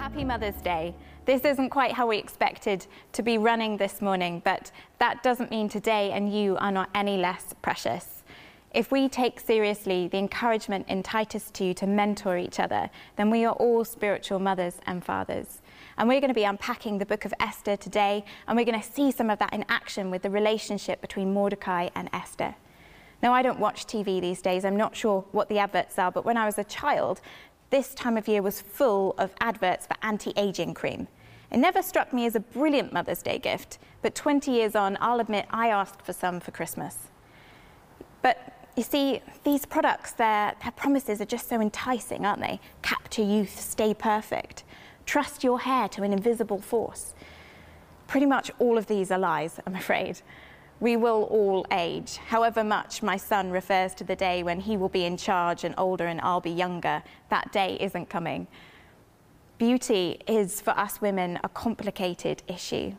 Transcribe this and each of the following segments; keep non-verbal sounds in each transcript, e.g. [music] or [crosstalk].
Happy Mother's Day. This isn't quite how we expected to be running this morning, but that doesn't mean today and you are not any less precious. If we take seriously the encouragement in Titus 2 to mentor each other, then we are all spiritual mothers and fathers. And we're going to be unpacking the book of Esther today, and we're going to see some of that in action with the relationship between Mordecai and Esther. Now, I don't watch TV these days. I'm not sure what the adverts are, but when I was a child, this time of year was full of adverts for anti aging cream. It never struck me as a brilliant Mother's Day gift, but 20 years on, I'll admit I asked for some for Christmas. But you see, these products, their, their promises are just so enticing, aren't they? Capture youth, stay perfect, trust your hair to an invisible force. Pretty much all of these are lies, I'm afraid. We will all age. However much my son refers to the day when he will be in charge and older and I'll be younger, that day isn't coming. Beauty is, for us women, a complicated issue.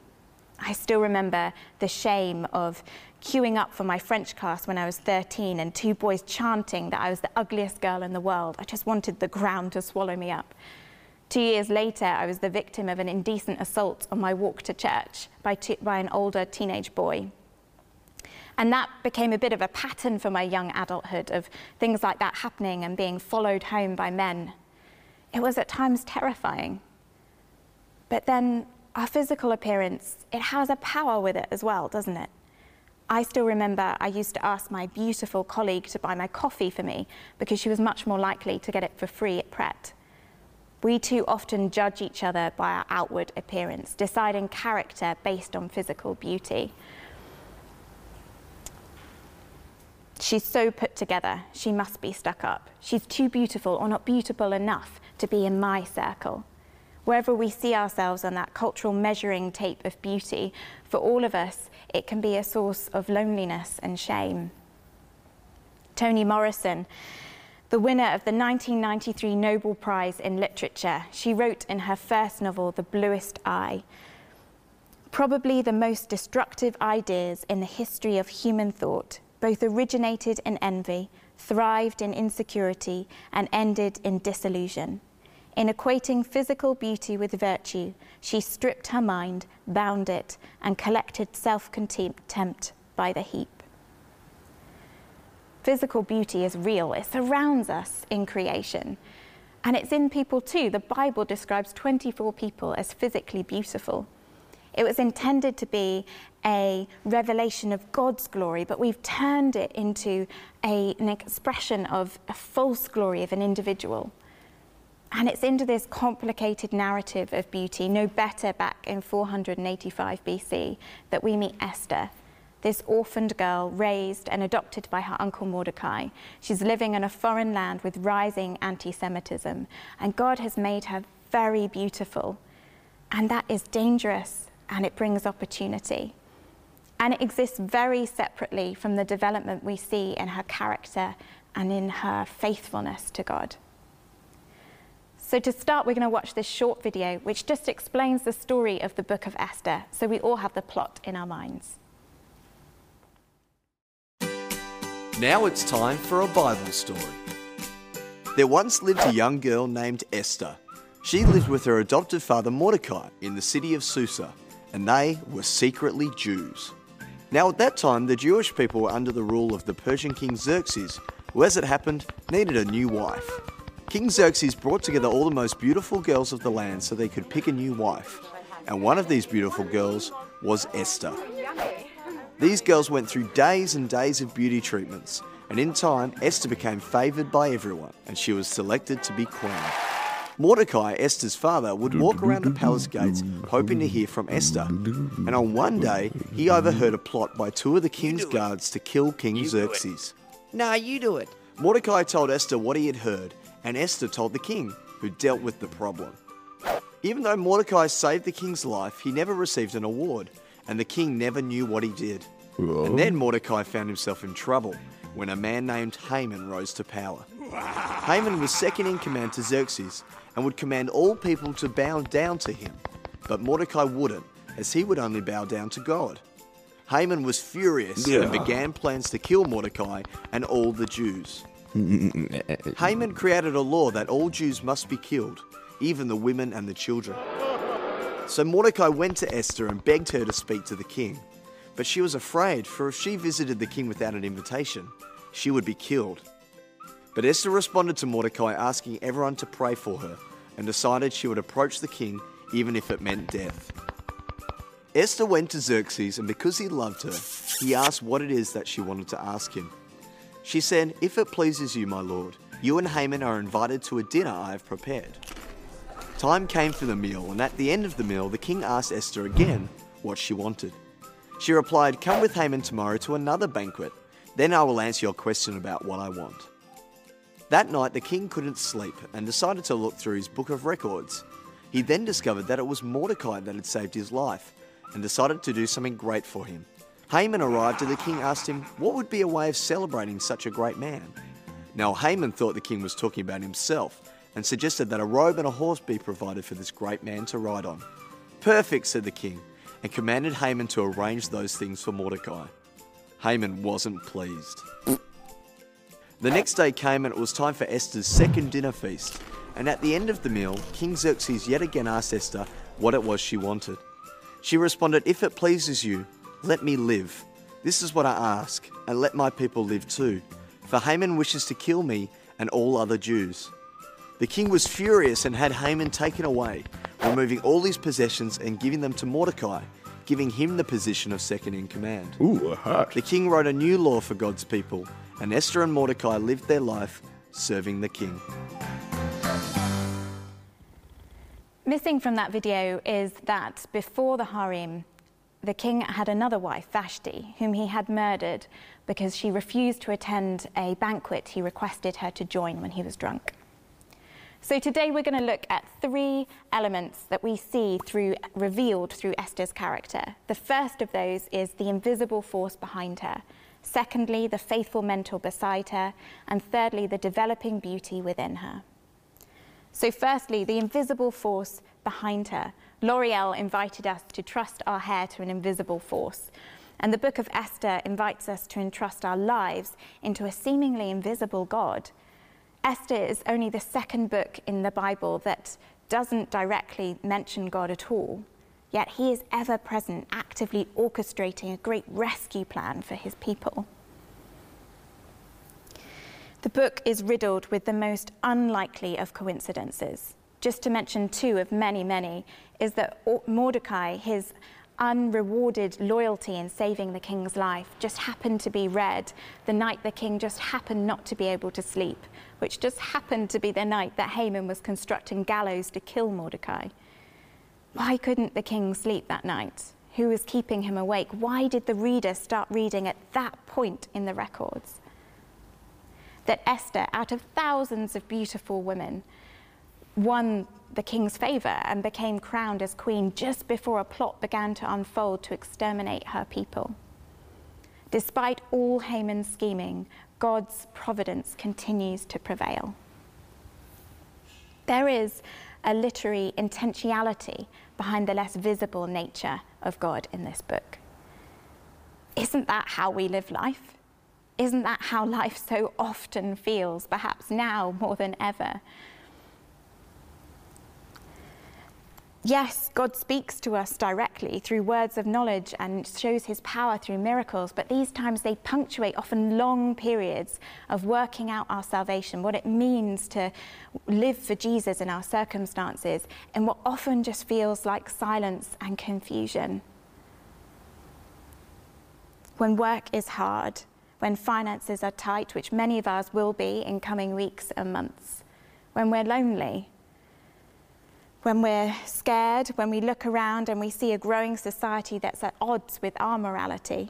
I still remember the shame of queuing up for my French class when I was 13 and two boys chanting that I was the ugliest girl in the world. I just wanted the ground to swallow me up. Two years later, I was the victim of an indecent assault on my walk to church by, by an older teenage boy. And that became a bit of a pattern for my young adulthood of things like that happening and being followed home by men. It was at times terrifying. But then our physical appearance, it has a power with it as well, doesn't it? I still remember I used to ask my beautiful colleague to buy my coffee for me because she was much more likely to get it for free at Pret. We too often judge each other by our outward appearance, deciding character based on physical beauty. She's so put together, she must be stuck up. She's too beautiful or not beautiful enough to be in my circle. Wherever we see ourselves on that cultural measuring tape of beauty, for all of us, it can be a source of loneliness and shame. Toni Morrison, the winner of the 1993 Nobel Prize in Literature, she wrote in her first novel, The Bluest Eye, probably the most destructive ideas in the history of human thought both originated in envy, thrived in insecurity, and ended in disillusion. In equating physical beauty with virtue, she stripped her mind, bound it, and collected self contempt by the heap. Physical beauty is real, it surrounds us in creation. And it's in people too. The Bible describes 24 people as physically beautiful. It was intended to be a revelation of God's glory, but we've turned it into a, an expression of a false glory of an individual. And it's into this complicated narrative of beauty, no better back in 485 BC, that we meet Esther, this orphaned girl raised and adopted by her uncle Mordecai. She's living in a foreign land with rising anti Semitism, and God has made her very beautiful. And that is dangerous and it brings opportunity. And it exists very separately from the development we see in her character and in her faithfulness to God. So, to start, we're going to watch this short video which just explains the story of the book of Esther so we all have the plot in our minds. Now it's time for a Bible story. There once lived a young girl named Esther. She lived with her adopted father Mordecai in the city of Susa and they were secretly Jews. Now, at that time, the Jewish people were under the rule of the Persian king Xerxes, who, as it happened, needed a new wife. King Xerxes brought together all the most beautiful girls of the land so they could pick a new wife. And one of these beautiful girls was Esther. These girls went through days and days of beauty treatments, and in time, Esther became favoured by everyone, and she was selected to be queen. Mordecai, Esther's father, would walk around the palace gates hoping to hear from Esther. And on one day, he overheard a plot by two of the king's guards to kill King you Xerxes. Nah, you do it. Mordecai told Esther what he had heard, and Esther told the king. who dealt with the problem. Even though Mordecai saved the king's life, he never received an award, and the king never knew what he did. Whoa. And then Mordecai found himself in trouble when a man named Haman rose to power. Haman was second in command to Xerxes and would command all people to bow down to him. But Mordecai wouldn't, as he would only bow down to God. Haman was furious Yeah. and began plans to kill Mordecai and all the Jews. Haman created a law that all Jews must be killed, even the women and the children. So Mordecai went to Esther and begged her to speak to the king. But she was afraid, for if she visited the king without an invitation, she would be killed. But Esther responded to Mordecai, asking everyone to pray for her, and decided she would approach the king even if it meant death. Esther went to Xerxes, and because he loved her, he asked what it is that she wanted to ask him. She said, If it pleases you, my lord, you and Haman are invited to a dinner I have prepared. Time came for the meal, and at the end of the meal, the king asked Esther again what she wanted. She replied, Come with Haman tomorrow to another banquet. Then I will answer your question about what I want. That night, the king couldn't sleep and decided to look through his book of records. He then discovered that it was Mordecai that had saved his life and decided to do something great for him. Haman arrived and the king asked him what would be a way of celebrating such a great man. Now, Haman thought the king was talking about himself and suggested that a robe and a horse be provided for this great man to ride on. Perfect, said the king, and commanded Haman to arrange those things for Mordecai. Haman wasn't pleased. The next day came and it was time for Esther's second dinner feast. And at the end of the meal, King Xerxes yet again asked Esther what it was she wanted. She responded, If it pleases you, let me live. This is what I ask, and let my people live too. For Haman wishes to kill me and all other Jews. The king was furious and had Haman taken away, removing all his possessions and giving them to Mordecai, giving him the position of second in command. Ooh, hot. The king wrote a new law for God's people, and Esther and Mordecai lived their life serving the king. Missing from that video is that before the harem, the king had another wife, Vashti, whom he had murdered because she refused to attend a banquet he requested her to join when he was drunk. So today we're going to look at three elements that we see through revealed through Esther's character. The first of those is the invisible force behind her. Secondly, the faithful mentor beside her, and thirdly, the developing beauty within her. So, firstly, the invisible force behind her. L'Oreal invited us to trust our hair to an invisible force. And the book of Esther invites us to entrust our lives into a seemingly invisible God. Esther is only the second book in the Bible that doesn't directly mention God at all, yet he is ever present, actively orchestrating a great rescue plan for his people. The book is riddled with the most unlikely of coincidences. Just to mention two of many, many, is that Mordecai, his unrewarded loyalty in saving the king's life, just happened to be read the night the king just happened not to be able to sleep, which just happened to be the night that Haman was constructing gallows to kill Mordecai. Why couldn't the king sleep that night? Who was keeping him awake? Why did the reader start reading at that point in the records? That Esther, out of thousands of beautiful women, won the king's favour and became crowned as queen just before a plot began to unfold to exterminate her people. Despite all Haman's scheming, God's providence continues to prevail. There is a literary intentionality behind the less visible nature of God in this book. Isn't that how we live life? Isn't that how life so often feels, perhaps now more than ever? Yes, God speaks to us directly through words of knowledge and shows his power through miracles, but these times they punctuate often long periods of working out our salvation, what it means to live for Jesus in our circumstances, and what often just feels like silence and confusion. When work is hard, when finances are tight, which many of us will be in coming weeks and months, when we're lonely, when we're scared, when we look around and we see a growing society that's at odds with our morality.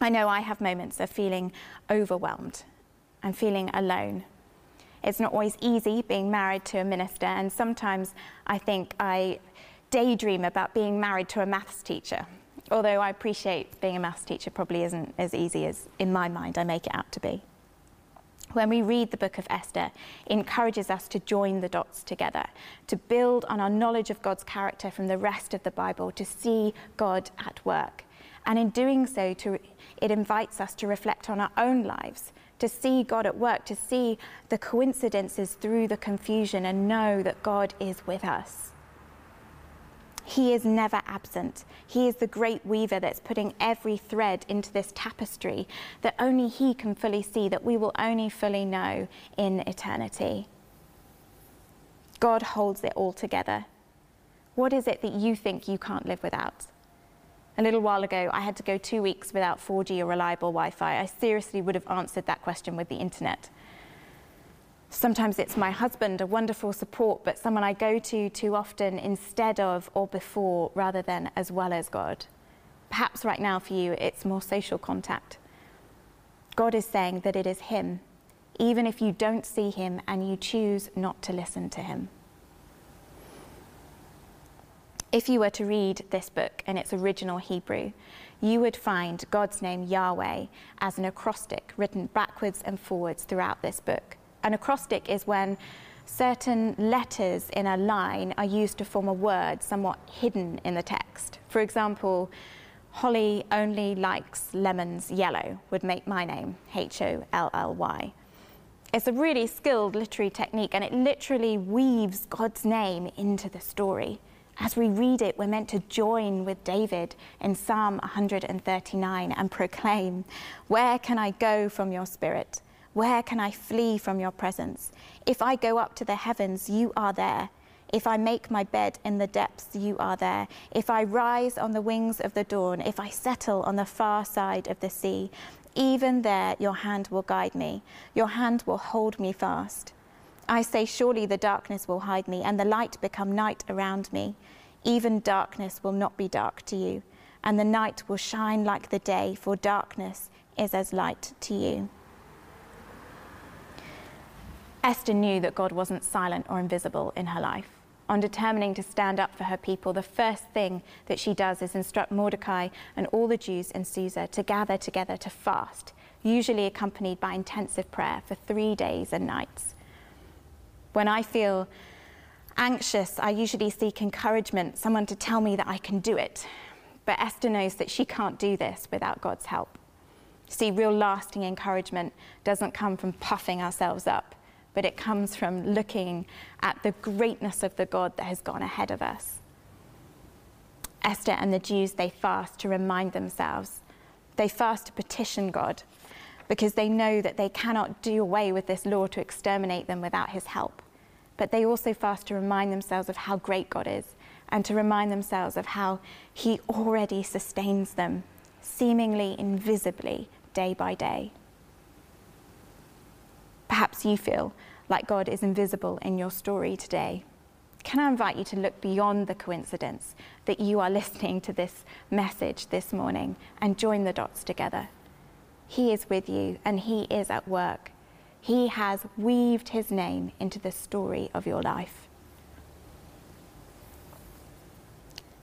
I know I have moments of feeling overwhelmed and feeling alone. It's not always easy being married to a minister, and sometimes I think I daydream about being married to a maths teacher. Although I appreciate being a maths teacher probably isn't as easy as in my mind I make it out to be. When we read the book of Esther, it encourages us to join the dots together, to build on our knowledge of God's character from the rest of the Bible, to see God at work. And in doing so, to, it invites us to reflect on our own lives, to see God at work, to see the coincidences through the confusion and know that God is with us. He is never absent. He is the great weaver that's putting every thread into this tapestry that only He can fully see, that we will only fully know in eternity. God holds it all together. What is it that you think you can't live without? A little while ago, I had to go two weeks without 4G or reliable Wi Fi. I seriously would have answered that question with the internet. Sometimes it's my husband, a wonderful support, but someone I go to too often instead of or before rather than as well as God. Perhaps right now for you, it's more social contact. God is saying that it is Him, even if you don't see Him and you choose not to listen to Him. If you were to read this book in its original Hebrew, you would find God's name Yahweh as an acrostic written backwards and forwards throughout this book. An acrostic is when certain letters in a line are used to form a word somewhat hidden in the text. For example, Holly only likes lemons yellow would make my name H O L L Y. It's a really skilled literary technique and it literally weaves God's name into the story. As we read it, we're meant to join with David in Psalm 139 and proclaim, Where can I go from your spirit? Where can I flee from your presence? If I go up to the heavens, you are there. If I make my bed in the depths, you are there. If I rise on the wings of the dawn, if I settle on the far side of the sea, even there your hand will guide me. Your hand will hold me fast. I say, Surely the darkness will hide me, and the light become night around me. Even darkness will not be dark to you, and the night will shine like the day, for darkness is as light to you. Esther knew that God wasn't silent or invisible in her life. On determining to stand up for her people, the first thing that she does is instruct Mordecai and all the Jews in Susa to gather together to fast, usually accompanied by intensive prayer for three days and nights. When I feel anxious, I usually seek encouragement, someone to tell me that I can do it. But Esther knows that she can't do this without God's help. See, real lasting encouragement doesn't come from puffing ourselves up but it comes from looking at the greatness of the God that has gone ahead of us. Esther and the Jews, they fast to remind themselves. They fast to petition God because they know that they cannot do away with this law to exterminate them without his help. But they also fast to remind themselves of how great God is and to remind themselves of how he already sustains them, seemingly invisibly, day by day. Perhaps you feel like God is invisible in your story today. Can I invite you to look beyond the coincidence that you are listening to this message this morning and join the dots together? He is with you and He is at work. He has weaved His name into the story of your life.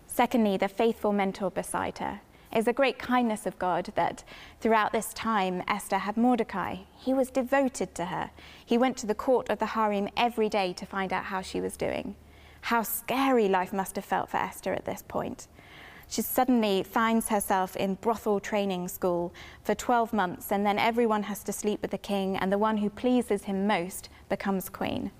Secondly, the faithful mentor beside her is a great kindness of God that throughout this time Esther had Mordecai. He was devoted to her. He went to the court of the harem every day to find out how she was doing. How scary life must have felt for Esther at this point. She suddenly finds herself in brothel training school for 12 months, and then everyone has to sleep with the king, and the one who pleases him most becomes queen.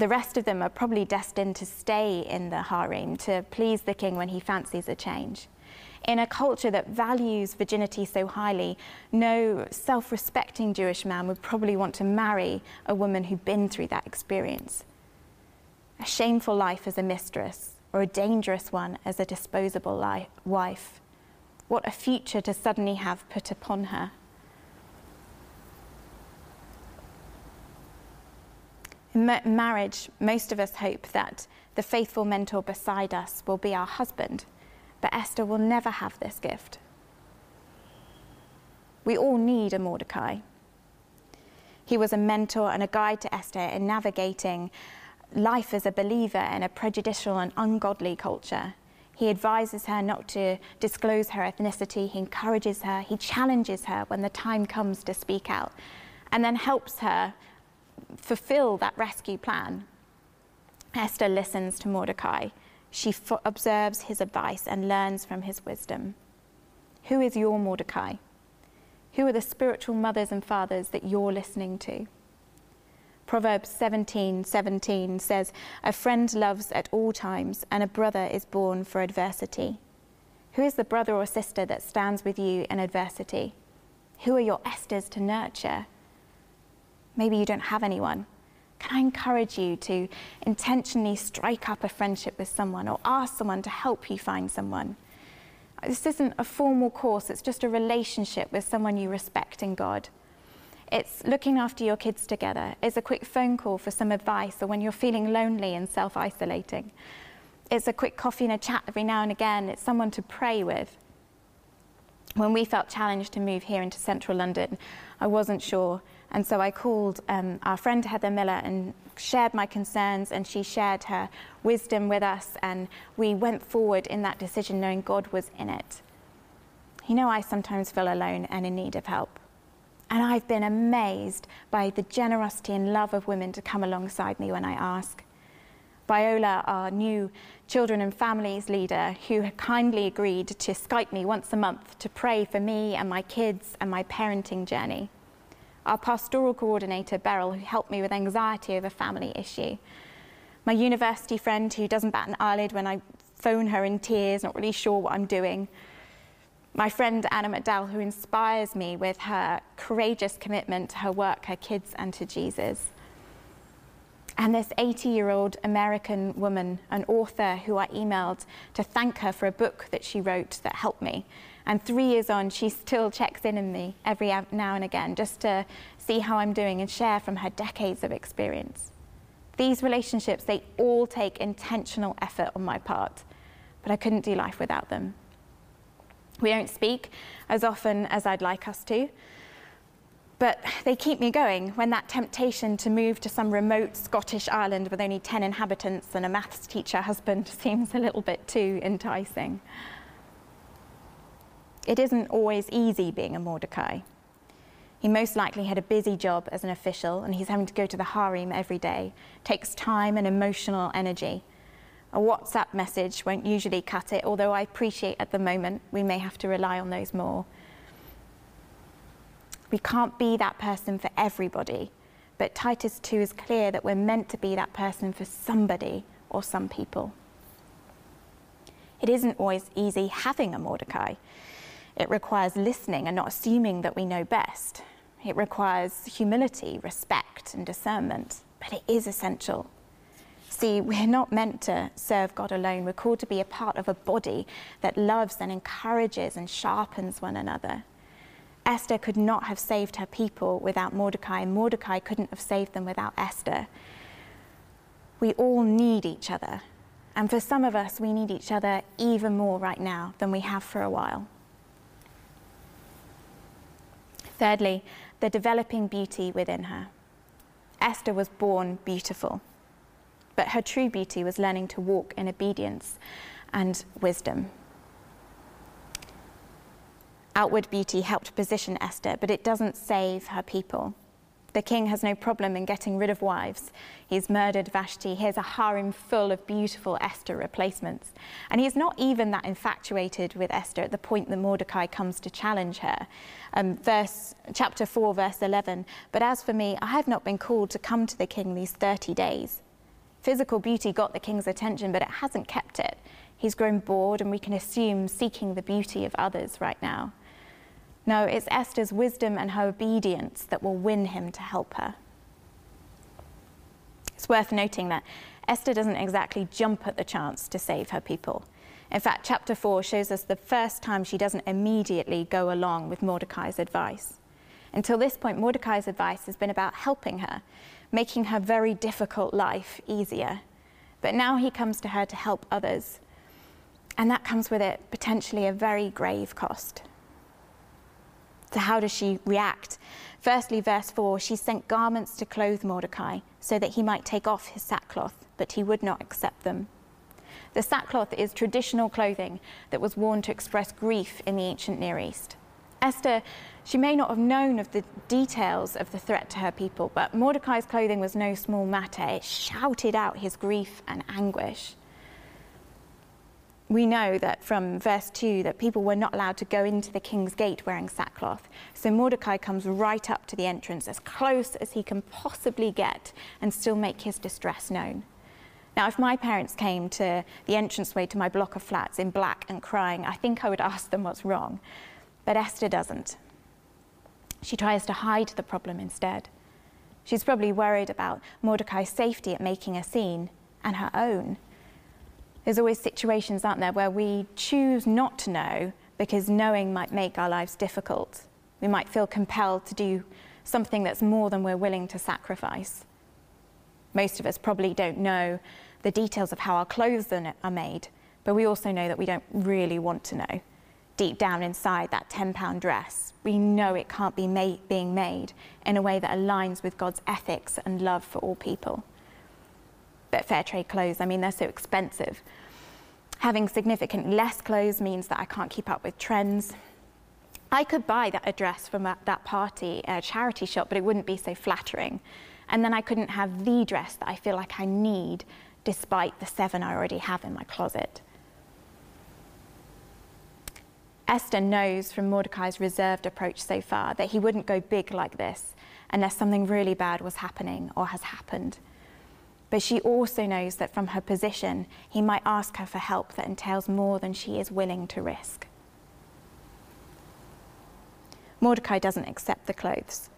The rest of them are probably destined to stay in the harem to please the king when he fancies a change. In a culture that values virginity so highly, no self respecting Jewish man would probably want to marry a woman who'd been through that experience. A shameful life as a mistress, or a dangerous one as a disposable wife. What a future to suddenly have put upon her. In ma- marriage, most of us hope that the faithful mentor beside us will be our husband, but Esther will never have this gift. We all need a Mordecai. He was a mentor and a guide to Esther in navigating life as a believer in a prejudicial and ungodly culture. He advises her not to disclose her ethnicity. He encourages her. He challenges her when the time comes to speak out, and then helps her fulfill that rescue plan. Esther listens to Mordecai. She observes his advice and learns from his wisdom. Who is your Mordecai? Who are the spiritual mothers and fathers that you're listening to? Proverbs 17 17 says, A friend loves at all times, and a brother is born for adversity. Who is the brother or sister that stands with you in adversity? Who are your Esthers to nurture? Maybe you don't have anyone. Can I encourage you to intentionally strike up a friendship with someone or ask someone to help you find someone? This isn't a formal course, it's just a relationship with someone you respect in God. It's looking after your kids together. It's a quick phone call for some advice or when you're feeling lonely and self isolating. It's a quick coffee and a chat every now and again. It's someone to pray with. When we felt challenged to move here into central London, I wasn't sure and so I called um, our friend Heather Miller and shared my concerns, and she shared her wisdom with us. And we went forward in that decision knowing God was in it. You know, I sometimes feel alone and in need of help. And I've been amazed by the generosity and love of women to come alongside me when I ask. Viola, our new children and families leader, who kindly agreed to Skype me once a month to pray for me and my kids and my parenting journey our pastoral coordinator, Beryl, who helped me with anxiety over family issue. My university friend who doesn't bat an eyelid when I phone her in tears, not really sure what I'm doing. My friend Anna McDowell, who inspires me with her courageous commitment to her work, her kids, and to Jesus. And this 80 year old American woman, an author who I emailed to thank her for a book that she wrote that helped me and three years on, she still checks in on me every now and again just to see how I'm doing and share from her decades of experience. These relationships, they all take intentional effort on my part, but I couldn't do life without them. We don't speak as often as I'd like us to, but they keep me going when that temptation to move to some remote Scottish island with only 10 inhabitants and a maths teacher husband [laughs] seems a little bit too enticing. It isn't always easy being a Mordecai. He most likely had a busy job as an official and he's having to go to the harem every day. It takes time and emotional energy. A WhatsApp message won't usually cut it, although I appreciate at the moment we may have to rely on those more. We can't be that person for everybody, but Titus 2 is clear that we're meant to be that person for somebody or some people. It isn't always easy having a Mordecai. It requires listening and not assuming that we know best. It requires humility, respect, and discernment, but it is essential. See, we're not meant to serve God alone. We're called to be a part of a body that loves and encourages and sharpens one another. Esther could not have saved her people without Mordecai, and Mordecai couldn't have saved them without Esther. We all need each other. And for some of us, we need each other even more right now than we have for a while. Thirdly, the developing beauty within her. Esther was born beautiful, but her true beauty was learning to walk in obedience and wisdom. Outward beauty helped position Esther, but it doesn't save her people. The king has no problem in getting rid of wives. He's murdered Vashti. He has a harem full of beautiful Esther replacements. And he's not even that infatuated with Esther at the point that Mordecai comes to challenge her. Um, verse, chapter 4, verse 11. But as for me, I have not been called to come to the king these 30 days. Physical beauty got the king's attention, but it hasn't kept it. He's grown bored, and we can assume seeking the beauty of others right now. No, it's Esther's wisdom and her obedience that will win him to help her. It's worth noting that Esther doesn't exactly jump at the chance to save her people. In fact, chapter 4 shows us the first time she doesn't immediately go along with Mordecai's advice. Until this point, Mordecai's advice has been about helping her, making her very difficult life easier. But now he comes to her to help others. And that comes with it potentially a very grave cost. So, how does she react? Firstly, verse 4 she sent garments to clothe Mordecai so that he might take off his sackcloth, but he would not accept them. The sackcloth is traditional clothing that was worn to express grief in the ancient Near East. Esther, she may not have known of the details of the threat to her people, but Mordecai's clothing was no small matter. It shouted out his grief and anguish. We know that from verse 2 that people were not allowed to go into the king's gate wearing sackcloth. So Mordecai comes right up to the entrance, as close as he can possibly get, and still make his distress known. Now, if my parents came to the entranceway to my block of flats in black and crying, I think I would ask them what's wrong. But Esther doesn't. She tries to hide the problem instead. She's probably worried about Mordecai's safety at making a scene and her own. There's always situations, aren't there, where we choose not to know because knowing might make our lives difficult. We might feel compelled to do something that's more than we're willing to sacrifice. Most of us probably don't know the details of how our clothes are made, but we also know that we don't really want to know deep down inside that 10 pound dress, we know it can't be made, being made in a way that aligns with God's ethics and love for all people. But fair trade clothes, I mean, they're so expensive. Having significantly less clothes means that I can't keep up with trends. I could buy that dress from that party a charity shop, but it wouldn't be so flattering. And then I couldn't have the dress that I feel like I need despite the seven I already have in my closet. Esther knows from Mordecai's reserved approach so far that he wouldn't go big like this unless something really bad was happening or has happened. But she also knows that from her position, he might ask her for help that entails more than she is willing to risk. Mordecai doesn't accept the clothes.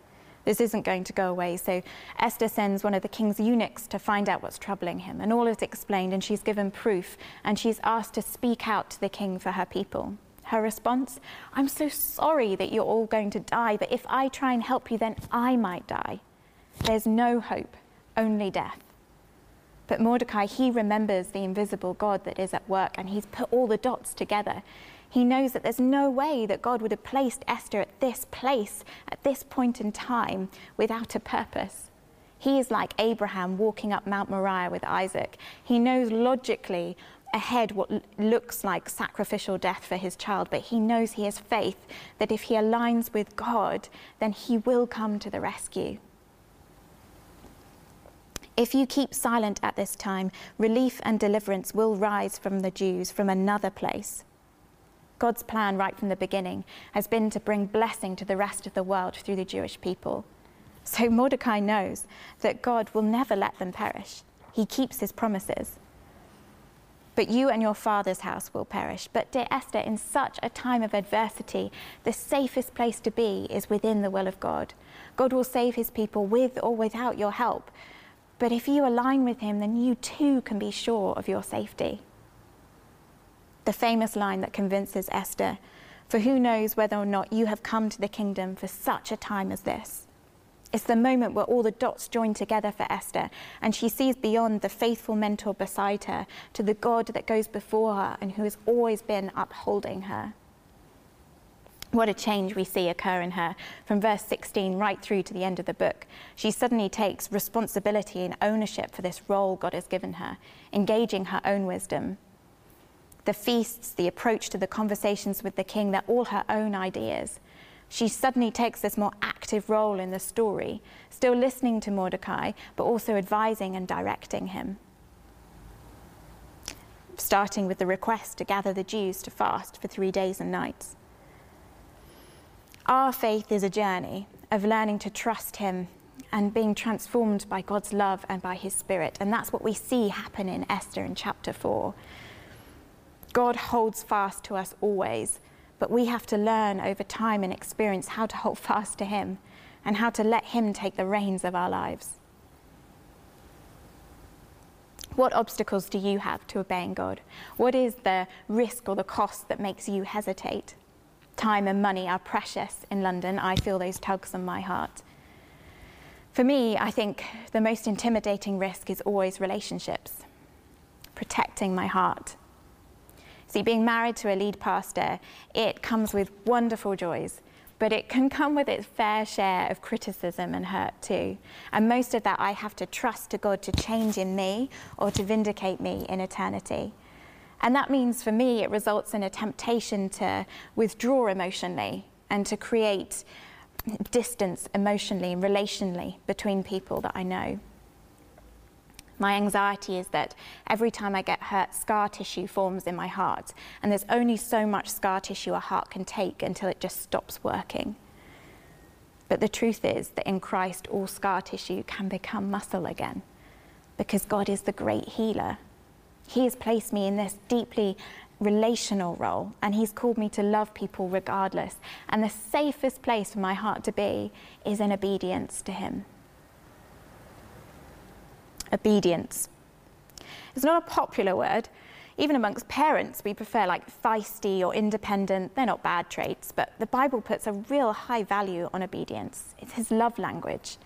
This isn't going to go away, so Esther sends one of the king's eunuchs to find out what's troubling him. And all is explained, and she's given proof, and she's asked to speak out to the king for her people. Her response, I'm so sorry that you're all going to die, but if I try and help you, then I might die. There's no hope, only death. But Mordecai, he remembers the invisible God that is at work and he's put all the dots together. He knows that there's no way that God would have placed Esther at this place, at this point in time, without a purpose. He is like Abraham walking up Mount Moriah with Isaac. He knows logically ahead what looks like sacrificial death for his child, but he knows he has faith that if he aligns with God, then he will come to the rescue. If you keep silent at this time, relief and deliverance will rise from the Jews from another place. God's plan right from the beginning has been to bring blessing to the rest of the world through the Jewish people. So [laughs] Mordecai knows that God will never let them perish. He keeps his promises but you and your father's house will perish. But, dear Esther, in such a time of adversity, the safest place to be is within the will of God. God will save his people with or without your help. But if you align with him, then you too can be sure of your safety. The famous line that convinces Esther For who knows whether or not you have come to the kingdom for such a time as this? It's the moment where all the dots join together for Esther, and she sees beyond the faithful mentor beside her to the God that goes before her and who has always been upholding her. What a change we see occur in her from verse 16 right through to the end of the book. She suddenly takes responsibility and ownership for this role God has given her, engaging her own wisdom. The feasts, the approach to the conversations with the king, they're all her own ideas she suddenly takes this more active role in the story, still listening to Mordecai, but also advising and directing him. Starting with the request to gather the Jews to fast for three days and nights. Our faith is a journey of learning to trust Him and being transformed by God's love and by His Spirit. And that's what we see happen in Esther in chapter 4. God holds fast to us always but we have to learn over time and experience how to hold fast to Him and how to let Him take the reins of our lives. What obstacles do you have to obeying God? What is the risk or the cost that makes you hesitate? Time and money are precious in London. I feel those tugs on my heart. For me, I think the most intimidating risk is always relationships, protecting my heart, See, being married to a lead pastor, it comes with wonderful joys, but it can come with its fair share of criticism and hurt too. And most of that I have to trust to God to change in me or to vindicate me in eternity. And that means for me, it results in a temptation to withdraw emotionally and to create distance emotionally and relationally between people that I know. My anxiety is that every time I get hurt, scar tissue forms in my heart, and there's only so much scar tissue a heart can take until it just stops working. But the truth is that in Christ, all scar tissue can become muscle again because God is the great healer. He has placed me in this deeply relational role and He's called me to love people regardless. And the safest place for my heart to be is in obedience to Him obedience. It's not a popular word. Even amongst parents, we prefer like feisty or independent. They're not bad traits, but the Bible puts a real high value on obedience. It's his love language.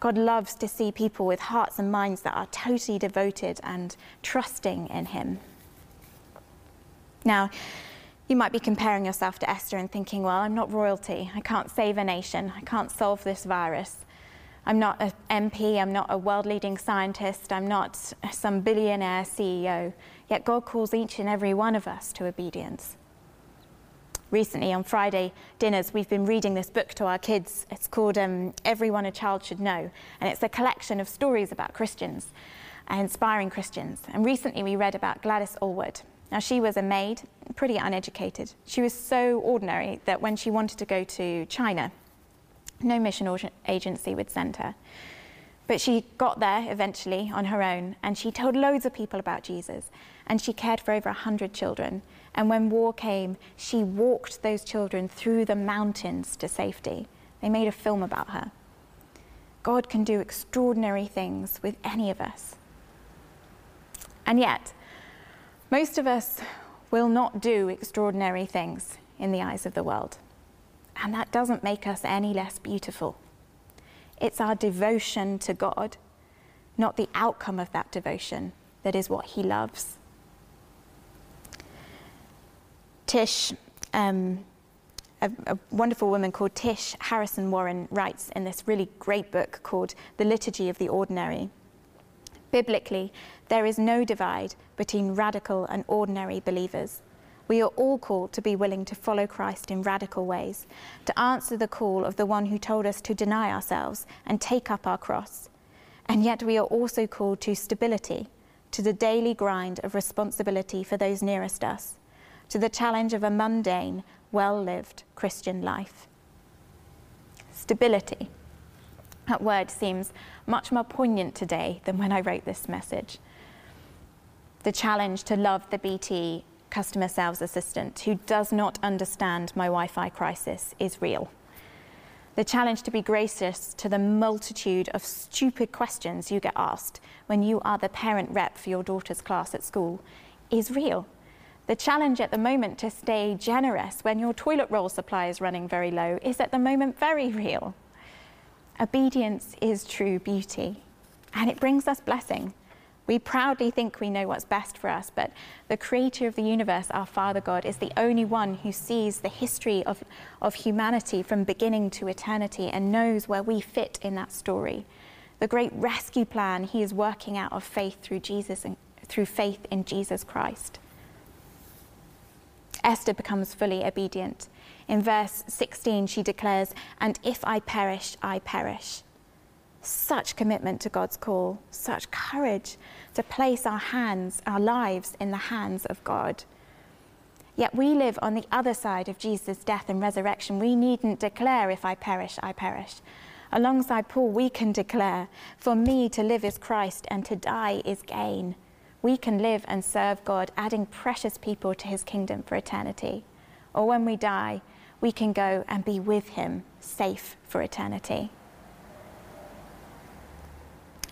God loves to see people with hearts and minds that are totally devoted and trusting in him. Now, you might be comparing yourself to Esther and thinking, well, I'm not royalty. I can't save a nation. I can't solve this virus. I'm not an MP, I'm not a world leading scientist, I'm not some billionaire CEO. Yet God calls each and every one of us to obedience. Recently, on Friday dinners, we've been reading this book to our kids. It's called um, Everyone a Child Should Know, and it's a collection of stories about Christians, inspiring Christians. And recently, we read about Gladys Aylward. Now, she was a maid, pretty uneducated. She was so ordinary that when she wanted to go to China, no mission agency would send her. But she got there eventually on her own, and she told loads of people about Jesus, and she cared for over 100 children. And when war came, she walked those children through the mountains to safety. They made a film about her. God can do extraordinary things with any of us. And yet, most of us will not do extraordinary things in the eyes of the world. And that doesn't make us any less beautiful. It's our devotion to God, not the outcome of that devotion, that is what He loves. Tish, um, a, a, wonderful woman called Tish Harrison Warren, writes in this really great book called The Liturgy of the Ordinary. Biblically, there is no divide between radical and ordinary believers. We are all called to be willing to follow Christ in radical ways, to answer the call of the one who told us to deny ourselves and take up our cross. And yet we are also called to stability, to the daily grind of responsibility for those nearest us, to the challenge of a mundane, well lived Christian life. Stability. That word seems much more poignant today than when I wrote this message. The challenge to love the BT customer sales assistant who does not understand my Wi Fi crisis is real. The challenge to be gracious to the multitude of stupid questions you get asked when you are the parent rep for your daughter's class at school is real. The challenge at the moment to stay generous when your toilet roll supply is running very low is at the moment very real. Obedience is true beauty, and it brings us blessing. We proudly think we know what's best for us, but the creator of the universe, our Father God, is the only one who sees the history of, of humanity from beginning to eternity and knows where we fit in that story. The great rescue plan he is working out of faith through Jesus and through faith in Jesus Christ. Esther becomes fully obedient. In verse 16, she declares, And if I perish, I perish such commitment to God's call, such courage to place our hands, our lives in the hands of God. Yet we live on the other side of Jesus' death and resurrection. We needn't declare, if I perish, I perish. Alongside Paul, we can declare, For me to live is Christ and to die is gain. We can live and serve God, adding precious people to his kingdom for eternity. Or when we die, we can go and be with him, safe for eternity.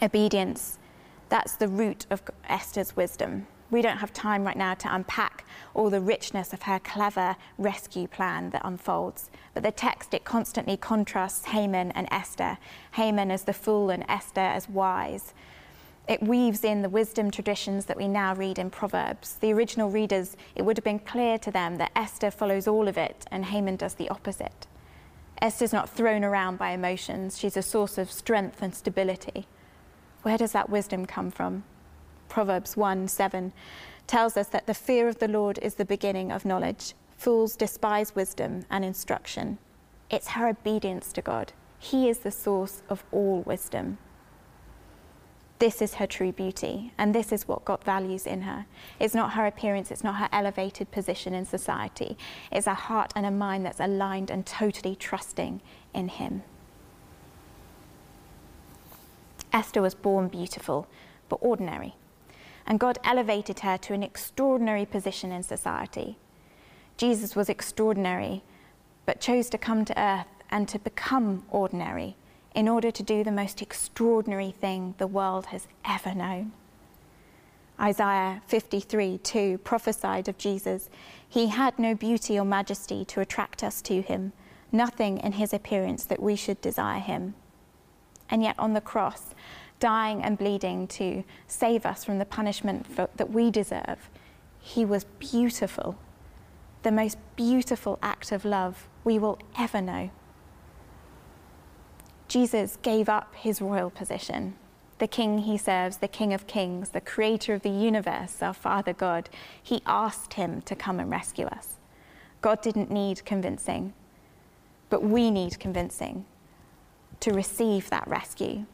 Obedience, that's the root of Esther's wisdom. We don't have time right now to unpack all the richness of her clever rescue plan that unfolds. But the text, it constantly contrasts Haman and Esther. Haman as the fool and Esther as wise. It weaves in the wisdom traditions that we now read in Proverbs. The original readers, it would have been clear to them that Esther follows all of it and Haman does the opposite. Esther's not thrown around by emotions, she's a source of strength and stability. Where does that wisdom come from? Proverbs 1 7 tells us that the fear of the Lord is the beginning of knowledge. Fools despise wisdom and instruction. It's her obedience to God. He is the source of all wisdom. This is her true beauty, and this is what God values in her. It's not her appearance, it's not her elevated position in society. It's a heart and a mind that's aligned and totally trusting in Him. Esther was born beautiful, but ordinary, and God elevated her to an extraordinary position in society. Jesus was extraordinary, but chose to come to earth and to become ordinary in order to do the most extraordinary thing the world has ever known. Isaiah 53 2 prophesied of Jesus. He had no beauty or majesty to attract us to him, nothing in his appearance that we should desire him. And yet on the cross, dying and bleeding to save us from the punishment for, that we deserve, he was beautiful, the most beautiful act of love we will ever know. Jesus gave up his royal position. The king he serves, the king of kings, the creator of the universe, our Father God, he asked him to come and rescue us. God didn't need convincing, but we need convincing to receive that rescue,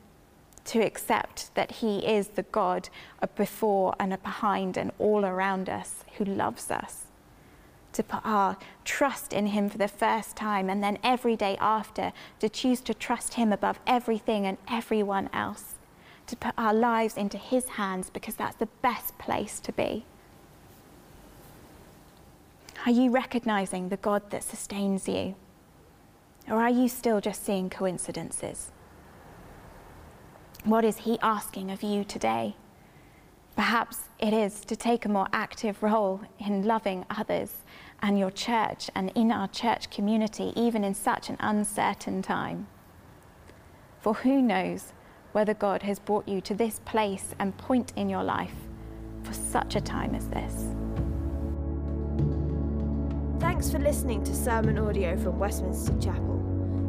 to accept that he is the God before and behind and all around us who loves us to put our trust in Him for the first time, and then every day after to choose to trust Him above everything and everyone else, to put our lives into His hands because that's the best place to be. Are you recognizing the God that sustains you? Or are you still just seeing coincidences? What is He asking of you today? Perhaps it is to take a more active role in loving others and your church and in our church community, even in such an uncertain time. For who knows whether God has brought you to this place and point in your life for such a time as this. Thanks for listening to sermon audio from Westminster Chapel.